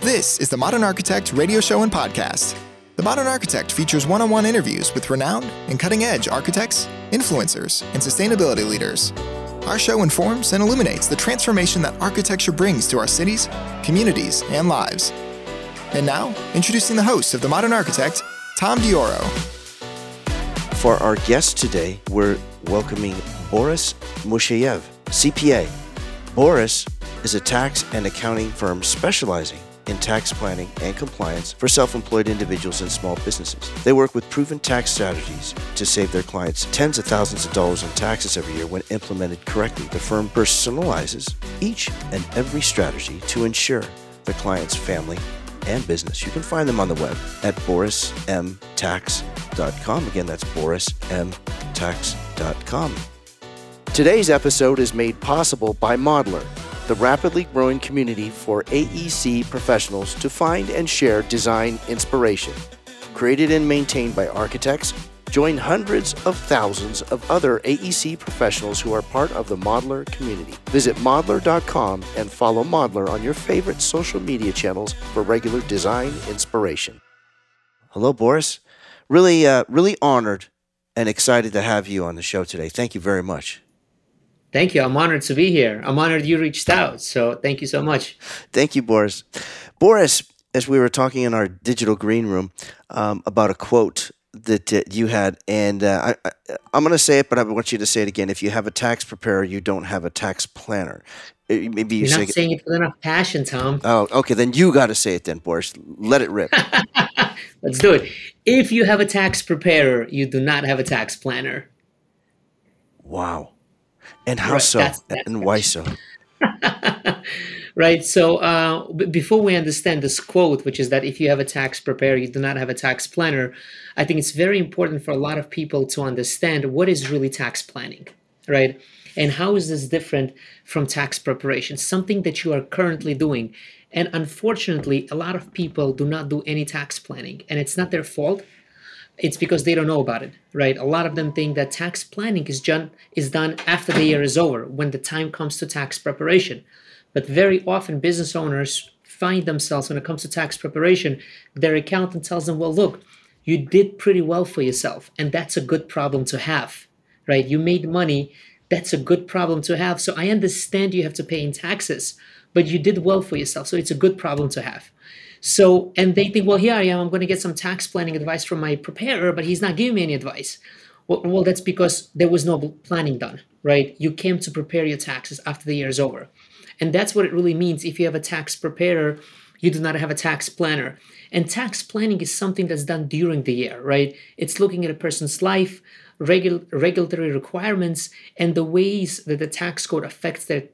This is the Modern Architect radio show and podcast. The Modern Architect features one on one interviews with renowned and cutting edge architects, influencers, and sustainability leaders. Our show informs and illuminates the transformation that architecture brings to our cities, communities, and lives. And now, introducing the host of The Modern Architect, Tom Dioro. For our guest today, we're welcoming Boris Musheyev, CPA. Boris is a tax and accounting firm specializing in tax planning and compliance for self employed individuals and small businesses. They work with proven tax strategies to save their clients tens of thousands of dollars in taxes every year when implemented correctly. The firm personalizes each and every strategy to ensure the client's family and business. You can find them on the web at borismtax.com. Again, that's borismtax.com. Today's episode is made possible by Modlar the rapidly growing community for AEC professionals to find and share design inspiration. Created and maintained by architects, join hundreds of thousands of other AEC professionals who are part of the Modlar community. Visit modlar.com and follow Modlar on your favorite social media channels for regular design inspiration. Hello, Boris. Really, uh, really honored and excited to have you on the show today. Thank you very much. Thank you. I'm honored to be here. I'm honored you reached out. So thank you so much. Thank you, Boris. Boris, as we were talking in our digital green room um, about a quote that uh, you had, and uh, I, am going to say it, but I want you to say it again. If you have a tax preparer, you don't have a tax planner. Uh, maybe you are not saying it with enough passion, Tom. Oh, okay. Then you got to say it, then, Boris. Let it rip. Let's do it. If you have a tax preparer, you do not have a tax planner. Wow. And how right, so? That's, that's and why so? right. So uh, b- before we understand this quote, which is that if you have a tax preparer, you do not have a tax planner, I think it's very important for a lot of people to understand what is really tax planning, right? And how is this different from tax preparation? Something that you are currently doing. And unfortunately, a lot of people do not do any tax planning, and it's not their fault it's because they don't know about it, right? A lot of them think that tax planning is done is done after the year is over, when the time comes to tax preparation. But very often, business owners find themselves when it comes to tax preparation, their accountant tells them, "Well, look, you did pretty well for yourself, and that's a good problem to have, right? You made money." That's a good problem to have. So I understand you have to pay in taxes, but you did well for yourself. So it's a good problem to have. So, and they think, well, here I am, I'm going to get some tax planning advice from my preparer, but he's not giving me any advice. Well, well, that's because there was no planning done, right? You came to prepare your taxes after the year is over. And that's what it really means. If you have a tax preparer, you do not have a tax planner. And tax planning is something that's done during the year, right? It's looking at a person's life, regu- regulatory requirements, and the ways that the tax code affects their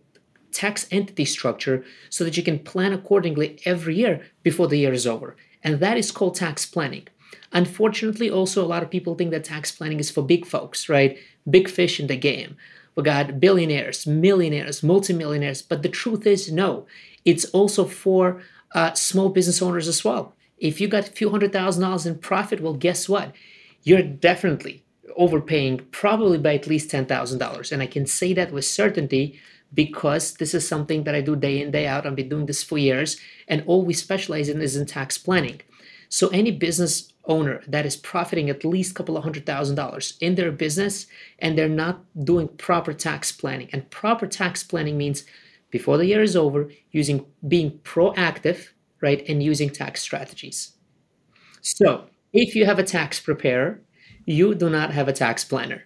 tax entity structure so that you can plan accordingly every year before the year is over. And that is called tax planning. Unfortunately, also, a lot of people think that tax planning is for big folks, right? Big fish in the game. We got billionaires, millionaires, multimillionaires. But the truth is, no, it's also for uh, small business owners as well. If you got a few hundred thousand dollars in profit, well, guess what? You're definitely overpaying, probably by at least $10,000. And I can say that with certainty because this is something that I do day in, day out. I've been doing this for years, and all we specialize in is in tax planning. So, any business owner that is profiting at least a couple of hundred thousand dollars in their business and they're not doing proper tax planning, and proper tax planning means before the year is over, using being proactive, right, and using tax strategies. So, if you have a tax preparer, you do not have a tax planner.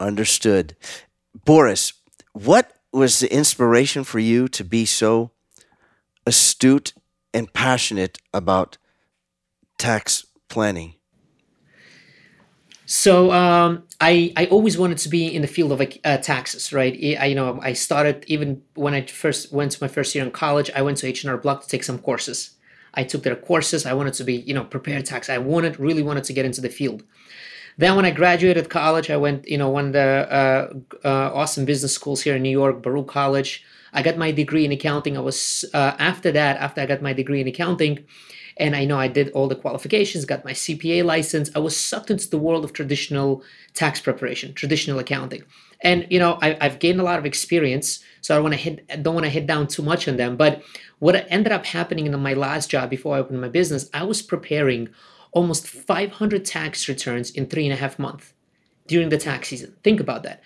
Understood. Boris, what was the inspiration for you to be so astute and passionate about tax planning? So um, I I always wanted to be in the field of uh, taxes, right? I you know I started even when I first went to my first year in college. I went to H and R Block to take some courses. I took their courses. I wanted to be you know prepared tax. I wanted really wanted to get into the field. Then when I graduated college, I went, you know, one of the uh, uh, awesome business schools here in New York, Baruch College. I got my degree in accounting. I was uh, after that, after I got my degree in accounting, and I know I did all the qualifications, got my CPA license. I was sucked into the world of traditional tax preparation, traditional accounting. and you know I, have gained a lot of experience so i want to hit don't want to hit down too much on them but what ended up happening in my last job before i opened my business i was preparing almost 500 tax returns in three and a half months during the tax season think about that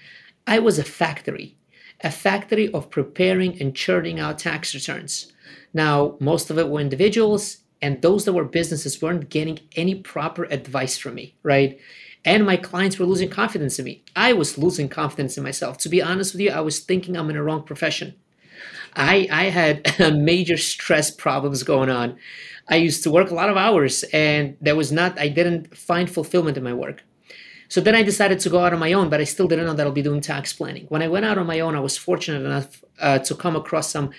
i was a factory a factory of preparing and churning out tax returns now most of it were individuals and those that were businesses weren't getting any proper advice from me right and my clients were losing confidence in me. I was losing confidence in myself. To be honest with you, I was thinking I'm in a wrong profession. I, I had major stress problems going on. I used to work a lot of hours and there was not, I didn't find fulfillment in my work. So then I decided to go out on my own, but I still didn't know that I'll be doing tax planning. When I went out on my own, I was fortunate enough uh, to come across some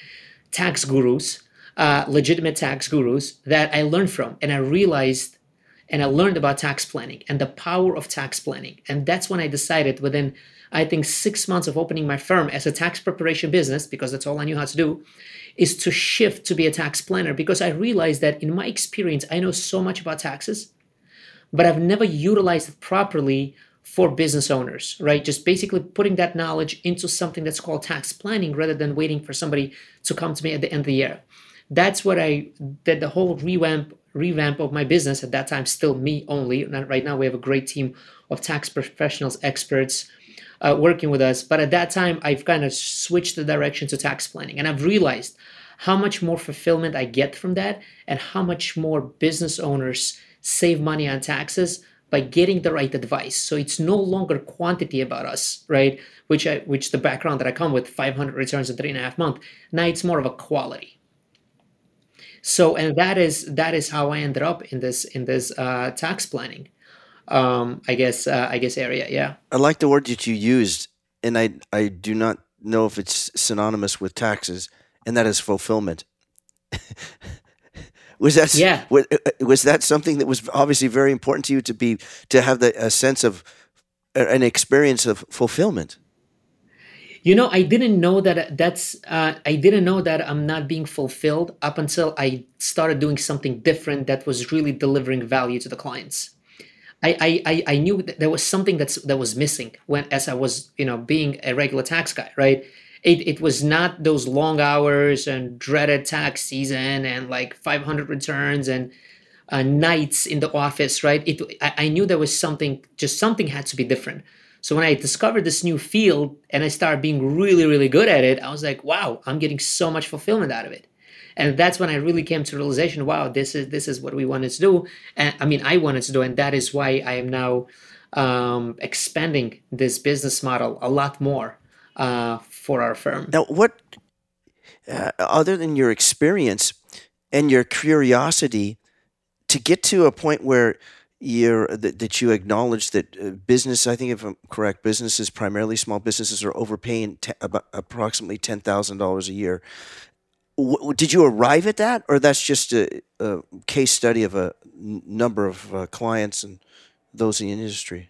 tax gurus, uh, legitimate tax gurus that I learned from. And I realized and I learned about tax planning and the power of tax planning. And that's when I decided within, I think, six months of opening my firm as a tax preparation business, because that's all I knew how to do, is to shift to be a tax planner because I realized that in my experience, I know so much about taxes, but I've never utilized it properly for business owners, right? Just basically putting that knowledge into something that's called tax planning rather than waiting for somebody to come to me at the end of the year. That's what I did the whole revamp revamp of my business at that time still me only right now we have a great team of tax professionals experts uh, working with us but at that time i've kind of switched the direction to tax planning and i've realized how much more fulfillment i get from that and how much more business owners save money on taxes by getting the right advice. So it's no longer quantity about us right? Which i which the background that i come with 500 returns in three and a half month. now it's more of a quality. So, and that is that is how I ended up in this in this uh, tax planning, um, I guess uh, I guess area. Yeah. I like the word that you used, and I I do not know if it's synonymous with taxes, and that is fulfillment. was that yeah was, uh, uh, was that something that was obviously very important to you to be to have the a sense of an experience of fulfillment you know, I didn't know that that's, uh, I didn't know that I'm not being fulfilled up until I started doing something different that was really delivering value to the clients. I, I, I knew that there was something that's that was missing when as I was you know being a regular tax guy right? It, it was not those long hours and dreaded tax season and like 500 returns and uh, nights in the office right? It I, I knew there was something just something had to be different. So when I discovered this new field and I started being really, really good at it, I was like, wow, I'm getting so much fulfillment out of it. And that's when I really came to realization, wow, this is this is what we wanted to do. And I mean, I wanted to do, and that is why I am now um, expanding this business model a lot more uh, for our firm. Now, what uh, other than your experience and your curiosity to get to a point where year that, that you acknowledge that uh, business, I think if I'm correct, businesses, primarily small businesses, are overpaying about approximately $10,000 a year. W- did you arrive at that, or that's just a, a case study of a n- number of uh, clients and those in the industry?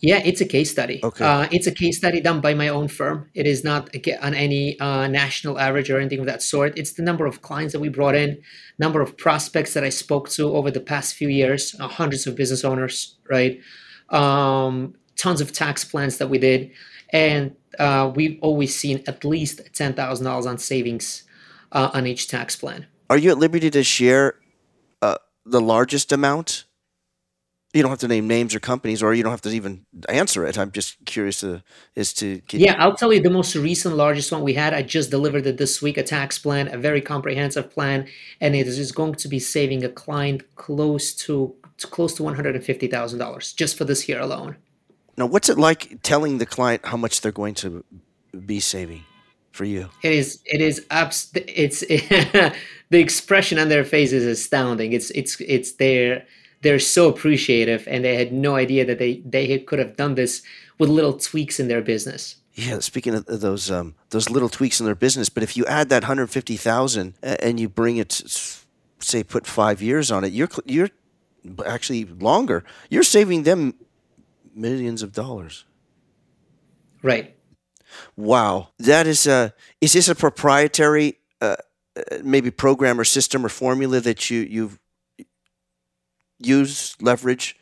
Yeah, it's a case study. Okay. Uh, it's a case study done by my own firm. It is not on any uh, national average or anything of that sort. It's the number of clients that we brought in, number of prospects that I spoke to over the past few years, uh, hundreds of business owners, right? Um, tons of tax plans that we did. And uh, we've always seen at least $10,000 on savings uh, on each tax plan. Are you at liberty to share uh, the largest amount you don't have to name names or companies, or you don't have to even answer it. I'm just curious to as to yeah. I'll tell you the most recent, largest one we had. I just delivered it this week. A tax plan, a very comprehensive plan, and it is going to be saving a client close to, to close to one hundred and fifty thousand dollars just for this year alone. Now, what's it like telling the client how much they're going to be saving? For you? It is. It is. Abs- it's the expression on their face is astounding. It's. It's. It's there they're so appreciative and they had no idea that they they could have done this with little tweaks in their business yeah speaking of those um, those little tweaks in their business but if you add that 150000 and you bring it say put five years on it you're you're actually longer you're saving them millions of dollars right wow that is a is this a proprietary uh, uh maybe program or system or formula that you you've used leverage?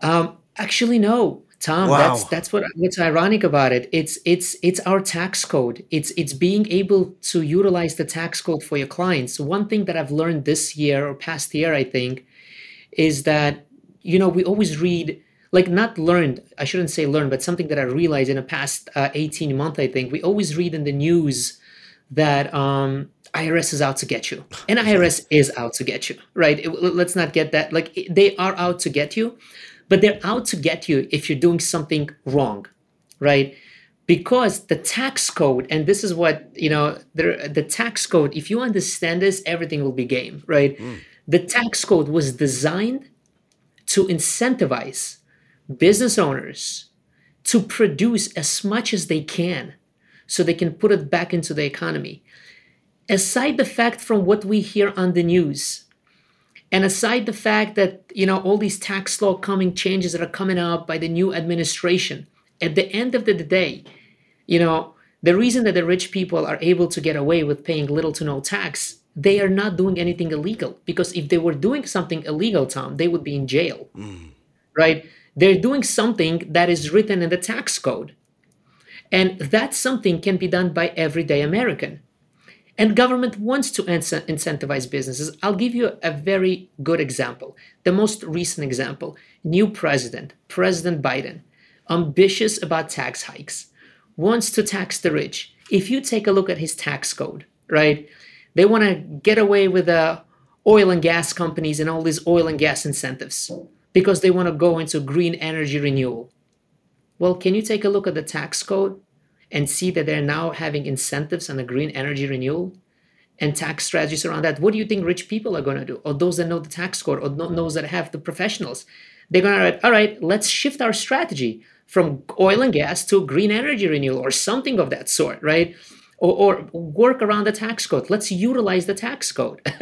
Um, actually, no. Tom, Wow. that's that's what what's ironic about it. It's it's it's our tax code. It's it's being able to utilize the tax code for your clients. One thing that I've learned this year or past year, I think, is that you know we always read like not learned. I shouldn't say learned, but something that I realized in the past uh, eighteen month. I think we always read in the news that um, IRS is out to get you, and IRS is out to get you, right? It- let's not get that. Like it- they are out to get you, but they're out to get you if you're doing something wrong, right? Because the tax code, and this is what you know, the the tax code. If you understand this, everything will be game, right? The tax code was designed to incentivize business owners to produce as much as they can so they can put it back into the economy. Aside the fact from what we hear on the news, and aside the fact that you know all these tax law coming changes that are coming up by the new administration, at the end of the day, you know the reason that the rich people are able to get away with paying little to no tax, they are not doing anything illegal. Because if they were doing something illegal, Tom, they would be in jail, mm. right? They're doing something that is written in the tax code. And that something can be done by everyday American. And government wants to incentivize businesses. I'll give you a very good example. The most recent example new president, President Biden, ambitious about tax hikes, wants to tax the rich. If you take a look at his tax code, right, they want to get away with the oil and gas companies and all these oil and gas incentives because they want to go into green energy renewal. Well, can you take a look at the tax code and see that they're now having incentives on the green energy renewal and tax strategies around that? What do you think rich people are going to do? Or those that know the tax code or those that have the professionals? They're going to, all right, let's shift our strategy from oil and gas to green energy renewal or something of that sort, right? Or, or work around the tax code. Let's utilize the tax code.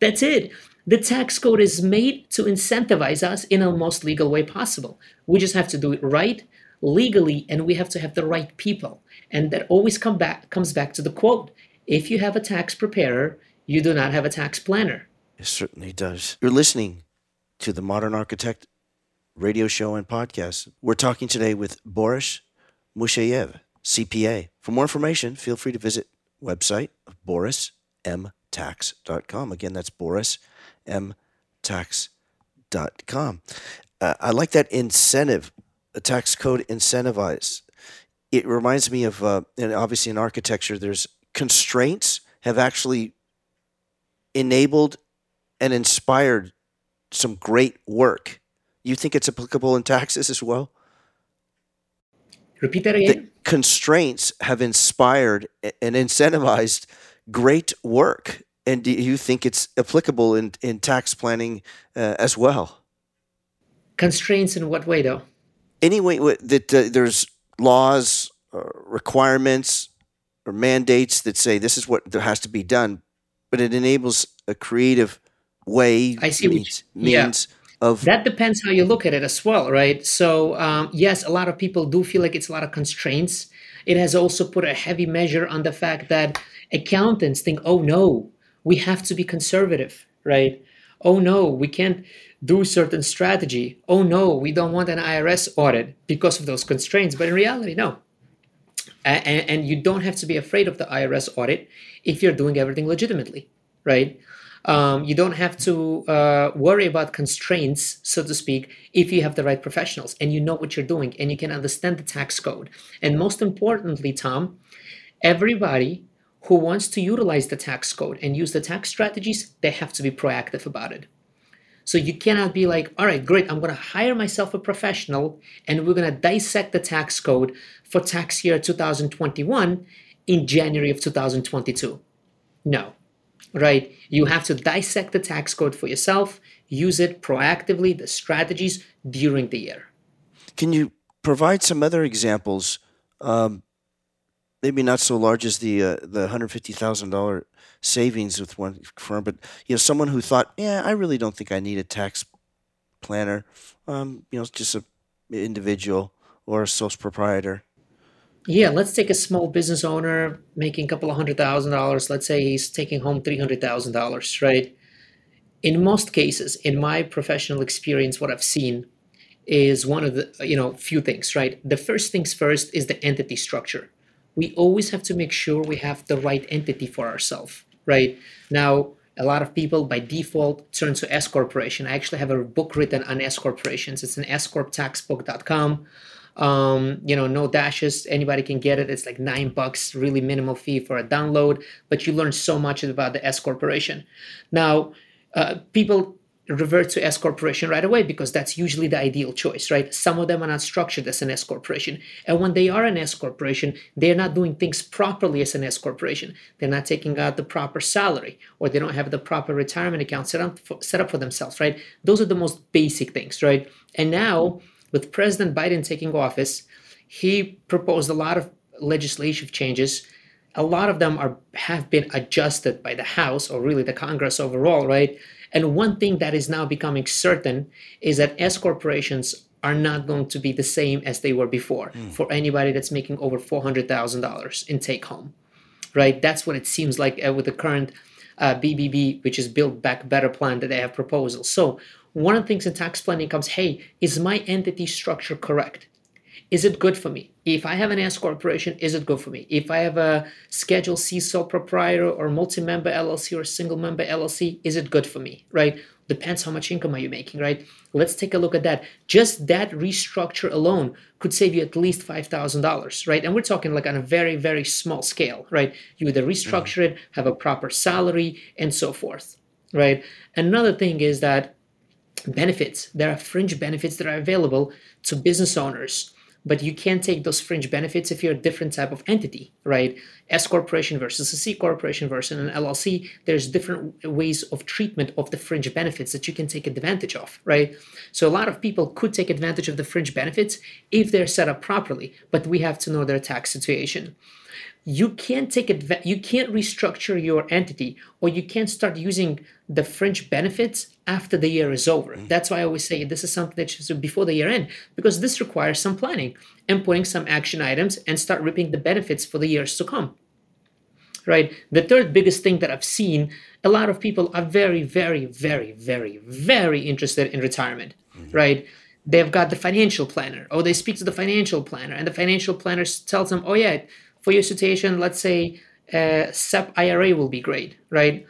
That's it. The tax code is made to incentivize us in the most legal way possible. We just have to do it right, legally, and we have to have the right people. And that always come back comes back to the quote: "If you have a tax preparer, you do not have a tax planner." It certainly does. You're listening to the Modern Architect radio show and podcast. We're talking today with Boris Musheyev, CPA. For more information, feel free to visit website borismtax.com. Again, that's borismtax.com. Uh, I like that incentive, a tax code incentivize. It reminds me of, uh, and obviously in architecture, there's constraints have actually enabled and inspired some great work. You think it's applicable in taxes as well? Repeat that again. The constraints have inspired and incentivized great work. And do you think it's applicable in, in tax planning uh, as well? Constraints in what way, though? Any way that uh, there's laws, or requirements, or mandates that say this is what has to be done, but it enables a creative way, I see what means, you- yeah. means of That depends how you look at it as well, right? So, um, yes, a lot of people do feel like it's a lot of constraints. It has also put a heavy measure on the fact that accountants think, oh no, we have to be conservative, right? Oh no, we can't do certain strategy. Oh no, we don't want an IRS audit because of those constraints. But in reality, no. And, and you don't have to be afraid of the IRS audit if you're doing everything legitimately, right? Um, you don't have to uh, worry about constraints, so to speak, if you have the right professionals and you know what you're doing and you can understand the tax code. And most importantly, Tom, everybody who wants to utilize the tax code and use the tax strategies, they have to be proactive about it. So you cannot be like, all right, great, I'm going to hire myself a professional and we're going to dissect the tax code for tax year 2021 in January of 2022. No, right? You have to dissect the tax code for yourself, use it proactively, the strategies during the year. Can you provide some other examples? Um, maybe not so large as the uh, the hundred fifty thousand dollar savings with one firm, but you know, someone who thought, yeah, I really don't think I need a tax planner. Um, you know, just a individual or a sole proprietor. Yeah, let's take a small business owner making a couple of hundred thousand dollars. Let's say he's taking home three hundred thousand dollars, right? In most cases, in my professional experience, what I've seen is one of the you know few things, right? The first things first is the entity structure. We always have to make sure we have the right entity for ourselves, right? Now, a lot of people by default turn to S corporation. I actually have a book written on S corporations. It's an scorptaxbook.com. Um, you know, no dashes. Anybody can get it. It's like nine bucks, really minimal fee for a download. But you learn so much about the S corporation. Now, uh, people revert to S corporation right away because that's usually the ideal choice, right? Some of them are not structured as an S corporation. And when they are an S corporation, they're not doing things properly as an S corporation. They're not taking out the proper salary or they don't have the proper retirement account set up for, set up for themselves, right? Those are the most basic things, right? And now with President Biden taking office, he proposed a lot of legislative changes a lot of them are have been adjusted by the house or really the congress overall right and one thing that is now becoming certain is that S corporations are not going to be the same as they were before mm. for anybody that's making over $400,000 in take home. Right? That's what it seems like uh, with the current uh, BBB, which is Build Back Better plan that they have proposals. So, one of the things in tax planning comes hey, is my entity structure correct? Is it good for me? If I have an S corporation, is it good for me? If I have a Schedule C sole proprietor or multi-member LLC or single member LLC, is it good for me? Right? Depends how much income are you making, right? Let's take a look at that. Just that restructure alone could save you at least five thousand dollars, right? And we're talking like on a very, very small scale, right? You either restructure it, have a proper salary, and so forth, right? Another thing is that benefits. There are fringe benefits that are available to business owners but you can't take those fringe benefits if you're a different type of entity, right? S corporation versus a C corporation versus an LLC, there's different ways of treatment of the fringe benefits that you can take advantage of, right? So a lot of people could take advantage of the fringe benefits if they're set up properly, but we have to know their tax situation you can't take adv- you can't restructure your entity or you can't start using the fringe benefits after the year is over. Mm-hmm. that's why i always say this is something that should be before the year end because this requires some planning and putting some action items and start reaping the benefits for the years to come. Right? The third biggest thing that i've seen a lot of people are very very very very very interested in retirement. Mm-hmm. right? They've got the financial planner or they speak to the financial planner and the financial planner tells them oh yeah for your situation, let's say uh, SEP IRA will be great, right?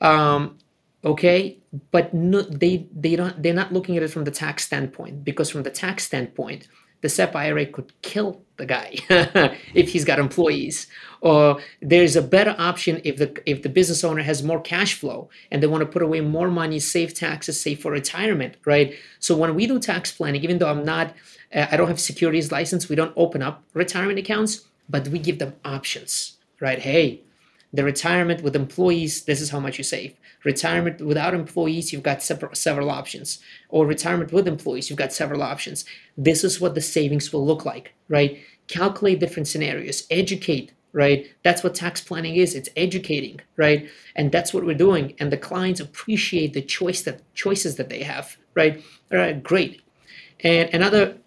Um, okay, but no, they they don't they're not looking at it from the tax standpoint because from the tax standpoint, the SEP IRA could kill the guy if he's got employees. Or there's a better option if the if the business owner has more cash flow and they want to put away more money, save taxes, save for retirement, right? So when we do tax planning, even though I'm not, uh, I don't have securities license, we don't open up retirement accounts but we give them options, right? Hey, the retirement with employees, this is how much you save. Retirement without employees, you've got several, options. Or retirement with employees, you've got several options. This is what the savings will look like, right? Calculate different scenarios, educate, right? That's what tax planning is. It's educating, right? And that's what we're doing. And the clients appreciate the choice that choices that they have, right? All right, great. And another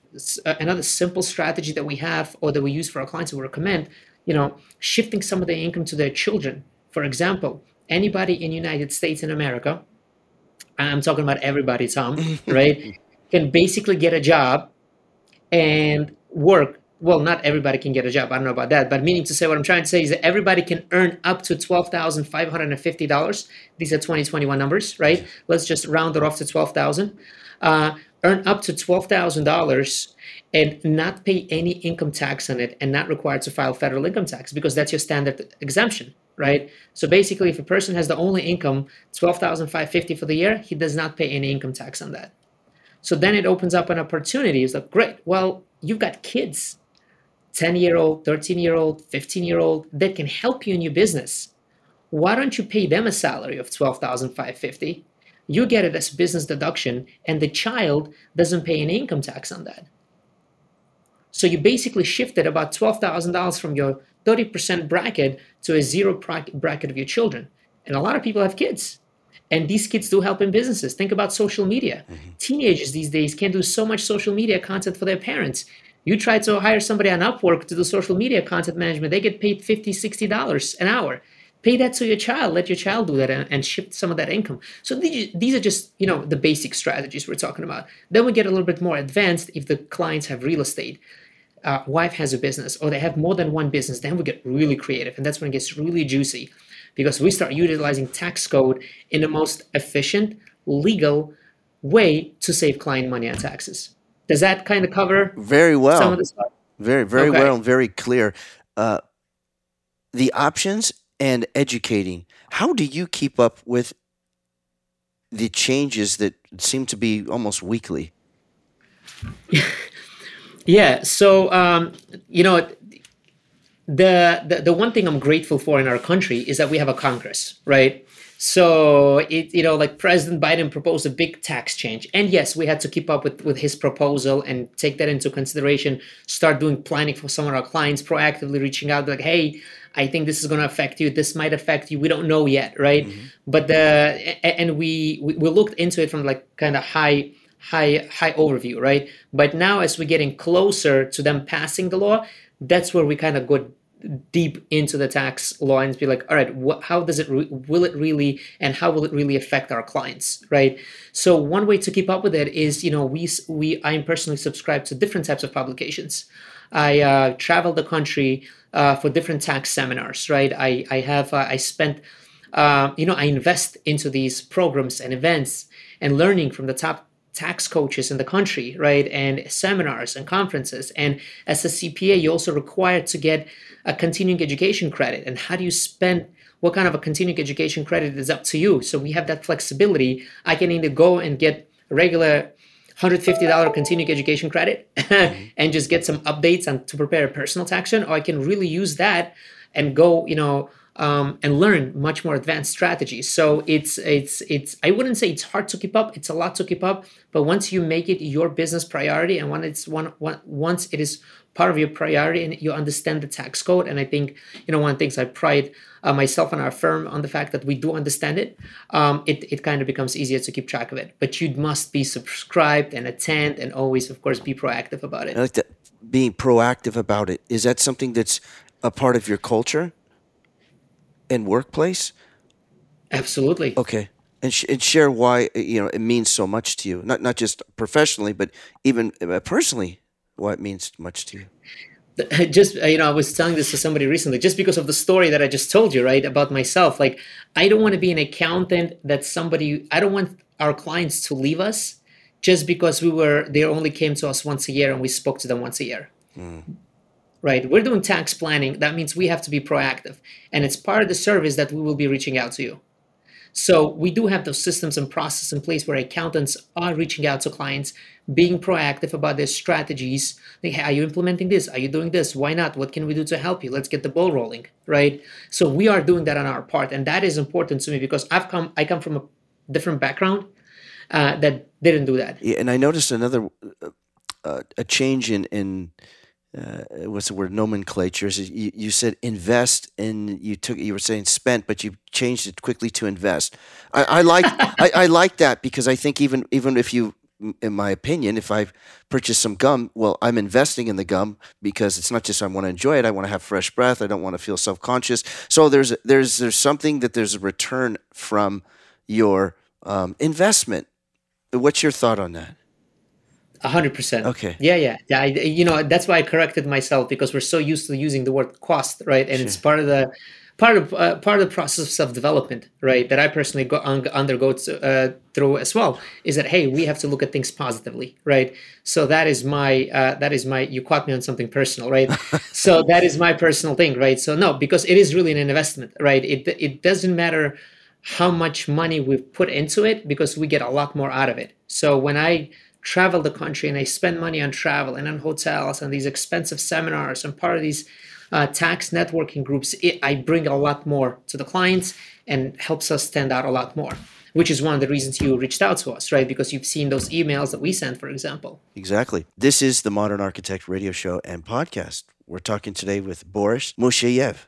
another simple strategy that we have or that we use for our clients we recommend you know shifting some of their income to their children. For example anybody in united states in america i'm talking about everybody tom right can basically get a job and work. Well not everybody can get a job i don't know about that but meaning to say what i'm trying to say is that everybody can earn up to $12550 these are 2021 numbers right? Let's just round it off to 12000 uh, earn up to $12,000 and not pay any income tax on it and not required to file federal income tax because that's your standard exemption, right? So basically, if a person has the only income, 12550 for the year, he does not pay any income tax on that. So then it opens up an opportunity. It's like, great, well, you've got kids, 10 year old, 13 year old, 15 year old, that can help you in your business. Why don't you pay them a salary of 12550 you get it as business deduction, and the child doesn't pay any income tax on that. So you basically shifted about $12,000 from your 30% bracket to a zero bracket of your children. And a lot of people have kids. And these kids do help in businesses. Think about social media. Mm-hmm. Teenagers these days can do so much social media content for their parents. You try to hire somebody on Upwork to do social media content management, they get paid $50, $60 an hour. Pay that to your child. Let your child do that and, shift some of that income. So these, these are just you know the basic strategies we're talking about. Then we get a little bit more advanced if the clients have real estate uh, wife has a business or they have more than one business then we get really creative. And that's when it gets really juicy because we start utilizing tax code in the most efficient legal way to save client money on taxes. Does that kind of cover very well. some of the stuff? Very very okay. well and very clear. Uh, the options and educating. How do you keep up with the changes that seem to be almost weekly? yeah. So um, you know, the, the the one thing I'm grateful for in our country is that we have a Congress, right? So it you know like President Biden proposed a big tax change, and yes, we had to keep up with with his proposal and take that into consideration. Start doing planning for some of our clients, proactively reaching out like, hey, I think this is going to affect you. This might affect you. We don't know yet, right? Mm-hmm. But the and we, we looked into it from like kind of high high high overview, right? But now as we're getting closer to them passing the law, that's where we kind of go deep into the tax law and be like all right what, how does it re- will it really and how will it really affect our clients right so one way to keep up with it is you know we we i'm personally subscribed to different types of publications i uh, travel the country uh, for different tax seminars, right? I, I have, uh, I spent, uh, you know, I invest into these programs and events and learning from the top tax coaches in the country, right? And seminars and conferences. And as a CPA, you're also required to get a continuing education credit. And how do you spend what kind of a continuing education credit is up to you. So we have that flexibility. I can either go and get regular $150 continuing education credit mm-hmm. and just get some updates on to prepare a personal tax return, or I can really use that and go, you know, um, and learn much more advanced strategies. So it's it's it's I wouldn't say it's hard to keep up. It's a lot to keep up, but once you make it your business priority and when it's one, one once it is part of your priority and you understand the tax code. And I think, you know, one of the things I pride uh, myself and our firm on the fact that we do understand it, um, it, it kind of becomes easier to keep track of it. But you must be subscribed and attend and always, of course, be proactive about it. I like that. Being proactive about it. Is that something that's a part of your culture and workplace? Absolutely. Okay. And, sh- and share why you know it means so much to you, not not just professionally, but even uh, personally why it means much to you? Just you know i was telling this to somebody recently just because of the story that i just told you right about myself. Like i don't want to be an accountant that somebody i don't want our clients to leave us just because we were they only came to us once a year and we spoke to them once a year. Mm. right we're doing tax planning. That means we have to be proactive. And it's part of the service that we will be reaching out to you so we do have those systems and processes in place where accountants are reaching out to clients, being proactive about their strategies. Like, hey, are you implementing this? Are you doing this? Why not? What can we do to help you? Let's get the ball rolling, right? So we are doing that on our part, and that is important to me because I've come, I come from a different background uh, that didn't do that. Yeah, and I noticed another uh a change in in uh, what's the word nomenclatures. You, you said invest and you took you were saying spent but you changed it quickly to invest. I, I like I, I like that because i think even even if you in my opinion if i purchase some gum well i'm investing in the gum because it's not just i want to enjoy it i want to have fresh breath i don't want to feel self-conscious. So there's there's there's something that there's a return from your um, investment. What's your thought on that hundred percent. Okay. Yeah, yeah, yeah. I, you know, that's why I corrected myself because we're so used to using the word cost, right? And sure. it's part of the part of uh, part of the process of self development, right? That I personally go un- undergo to, uh, through as well. Is that hey, we have to look at things positively, right? So that is my uh, that is my. You caught me on something personal, right? so that is my personal thing, right? So no, because it is really an investment, right? It it doesn't matter how much money we've put into it because we get a lot more out of it. So when I travel the country and I spend money on travel and on hotels and these expensive seminars and part of these uh, tax networking groups, it, I bring a lot more to the clients and helps us stand out a lot more. Which is one of the reasons you reached out to us, right? Because you've seen those emails that we sent, for example. Exactly. This is the Modern Architect radio show and podcast. We're talking today with Boris Musheyev,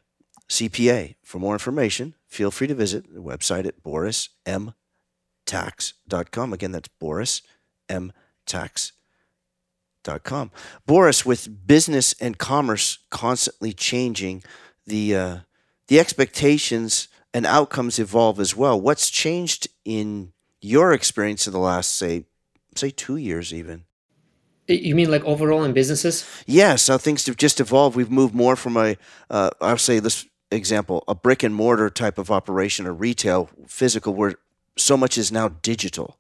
CPA. For more information, feel free to visit the website at borismtax.com. Again, that's Boris M tax.com. Boris, with business and commerce constantly changing, the uh, the expectations and outcomes evolve as well. What's changed in your experience in the last, say, say two years even? You mean like overall in businesses? Yes, how things have just evolved. We've moved more from a, uh, I'll say this example, a brick and mortar type of operation or retail, physical, where so much is now digital.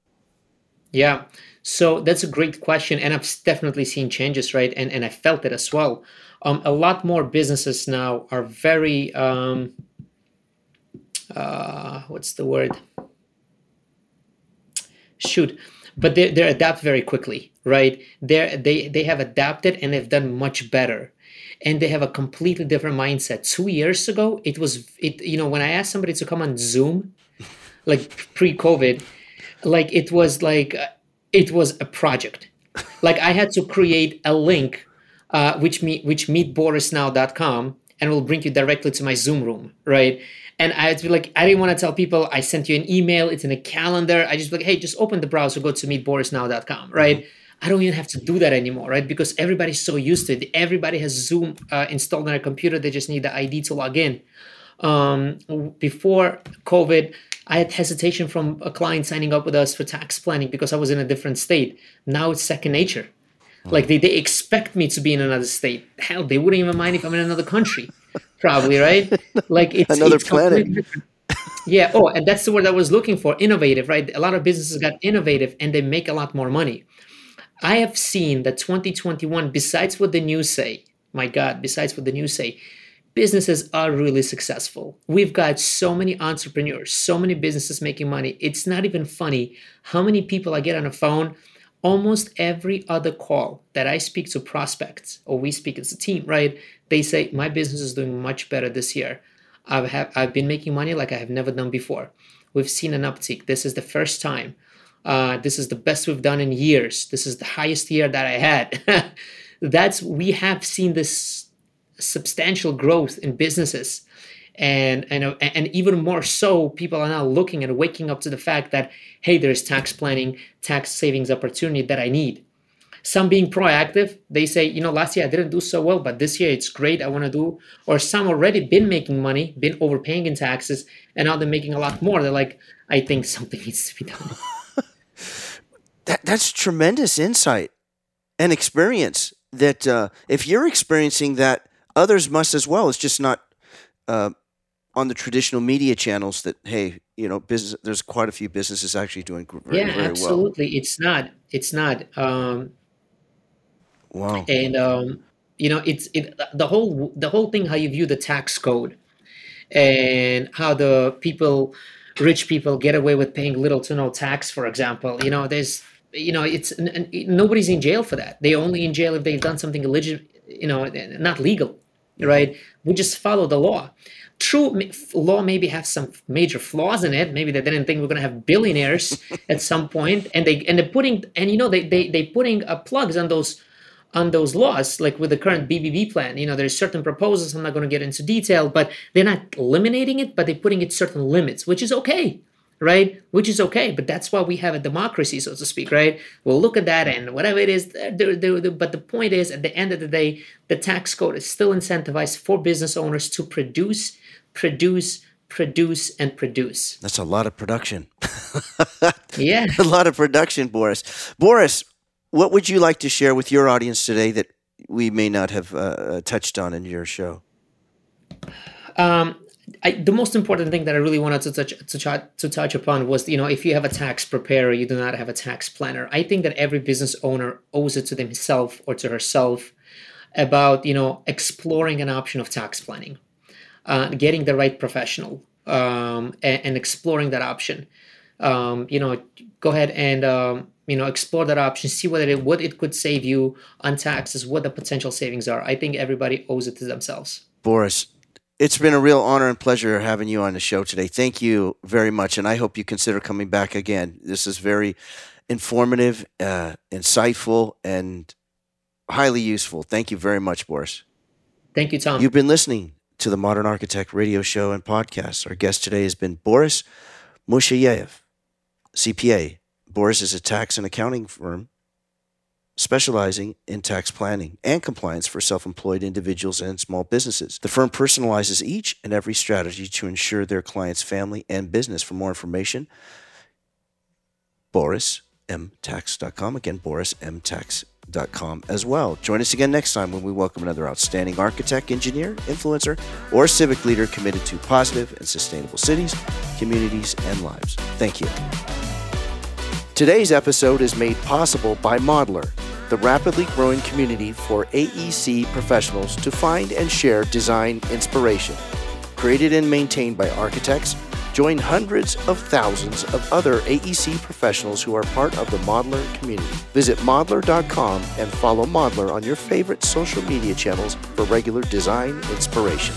Yeah. So that's a great question. And I've definitely seen changes, right? And, and I felt it as well. Um, a lot more businesses now are very, um, uh, what's the word? Shoot. But they, they adapt very quickly, right? They they they have adapted and they've done much better and they have a completely different mindset. Two years ago, it was it you know when I asked somebody to come on Zoom, like pre-COVID, like it was like uh, it was a project. Like I had to create a link, uh, which me which meetborisnow.com, and will bring you directly to my Zoom room, right? And I had to be like, I didn't want to tell people I sent you an email, it's in a calendar. I just like, hey, just open the browser, go to meetborisnow.com, right? Mm-hmm I don't even have to do that anymore, right? Because everybody's so used to it. Everybody has Zoom uh, installed on their computer. They just need the ID to log in. Um, before COVID, I had hesitation from a client signing up with us for tax planning because I was in a different state. Now it's second nature. Hmm. Like they, they expect me to be in another state. Hell, they wouldn't even mind if I'm in another country, probably, right? Like it's another it's planet. yeah. Oh, and that's the word I was looking for. Innovative, right? A lot of businesses got innovative and they make a lot more money. I have seen that 2021, besides what the news say, my God, besides what the news say, businesses are really successful. We've got so many entrepreneurs, so many businesses making money. It's not even funny how many people I get on a phone. Almost every other call that I speak to prospects or we speak as a team, right? They say, My business is doing much better this year. I've, have, I've been making money like I have never done before. We've seen an uptick. This is the first time uh, this is the best we've done in years. This is the highest year that I had. That's we have seen this substantial growth in businesses, and and and even more so, people are now looking and waking up to the fact that hey, there's tax planning, tax savings opportunity that I need. Some being proactive, they say, you know, last year I didn't do so well, but this year it's great. I want to do. Or some already been making money, been overpaying in taxes, and now they're making a lot more. They're like, I think something needs to be done. that that's tremendous insight and experience. That uh, if you're experiencing that, others must as well. It's just not uh, on the traditional media channels. That hey, you know, business. There's quite a few businesses actually doing very, yeah, very absolutely. Well. It's not. It's not. Um, wow. And um, you know, it's it the whole the whole thing. How you view the tax code, and how the people rich people get away with paying little to no tax, for example. You know, there's you know, it's nobody's in jail for that. They only in jail if they've done something illegal, you know, not legal, right? We just follow the law. True, law maybe has some major flaws in it. Maybe they didn't think we're going to have billionaires at some point, and they and they're putting and you know they they they putting uh, plugs on those on those laws, like with the current BBB plan. You know, there's certain proposals. I'm not going to get into detail, but they're not eliminating it, but they're putting it certain limits, which is okay right? Which is okay, but that's why we have a democracy, so to speak, right? We'll look at that and whatever it is. They're, they're, they're, but the point is, at the end of the day, the tax code is still incentivized for business owners to produce, produce, produce, and produce. That's a lot of production. yeah. A lot of production, Boris. Boris, what would you like to share with your audience today that we may not have uh, touched on in your show? Um, I, the most important thing that I really wanted to touch to, to touch upon was you know if you have a tax preparer, you do not have a tax planner. I think that every business owner owes it to themselves or to herself about you know exploring an option of tax planning, uh, getting the right professional, um, and, and, exploring that option. Um, you know, go ahead and um, you know explore that option, see what it what it could save you on taxes, what the potential savings are. I think everybody owes it to themselves. Boris, it's been a real honor and pleasure having you on the show today. Thank you very much, and I hope you consider coming back again. This is very informative, uh, insightful, and highly useful. Thank you very much, Boris. Thank you, Tom. You've been listening to the Modern Architect radio show and podcast. Our guest today has been Boris Musheyev, CPA. Boris is a tax and accounting firm specializing in tax planning and compliance for self employed individuals and small businesses. The firm personalizes each and every strategy to ensure their client's family and business. For more information, borismtax.com. Again, borismtax.com as well. Join us again next time when we welcome another outstanding architect, engineer, influencer, or civic leader committed to positive and sustainable cities, communities, and lives. Thank you. Today's episode is made possible by Modlar, the rapidly growing community for AEC professionals to find and share design inspiration. Created and maintained by architects, join hundreds of thousands of other AEC professionals who are part of the Modlar community. Visit modlar.com and follow Modlar on your favorite social media channels for regular design inspiration.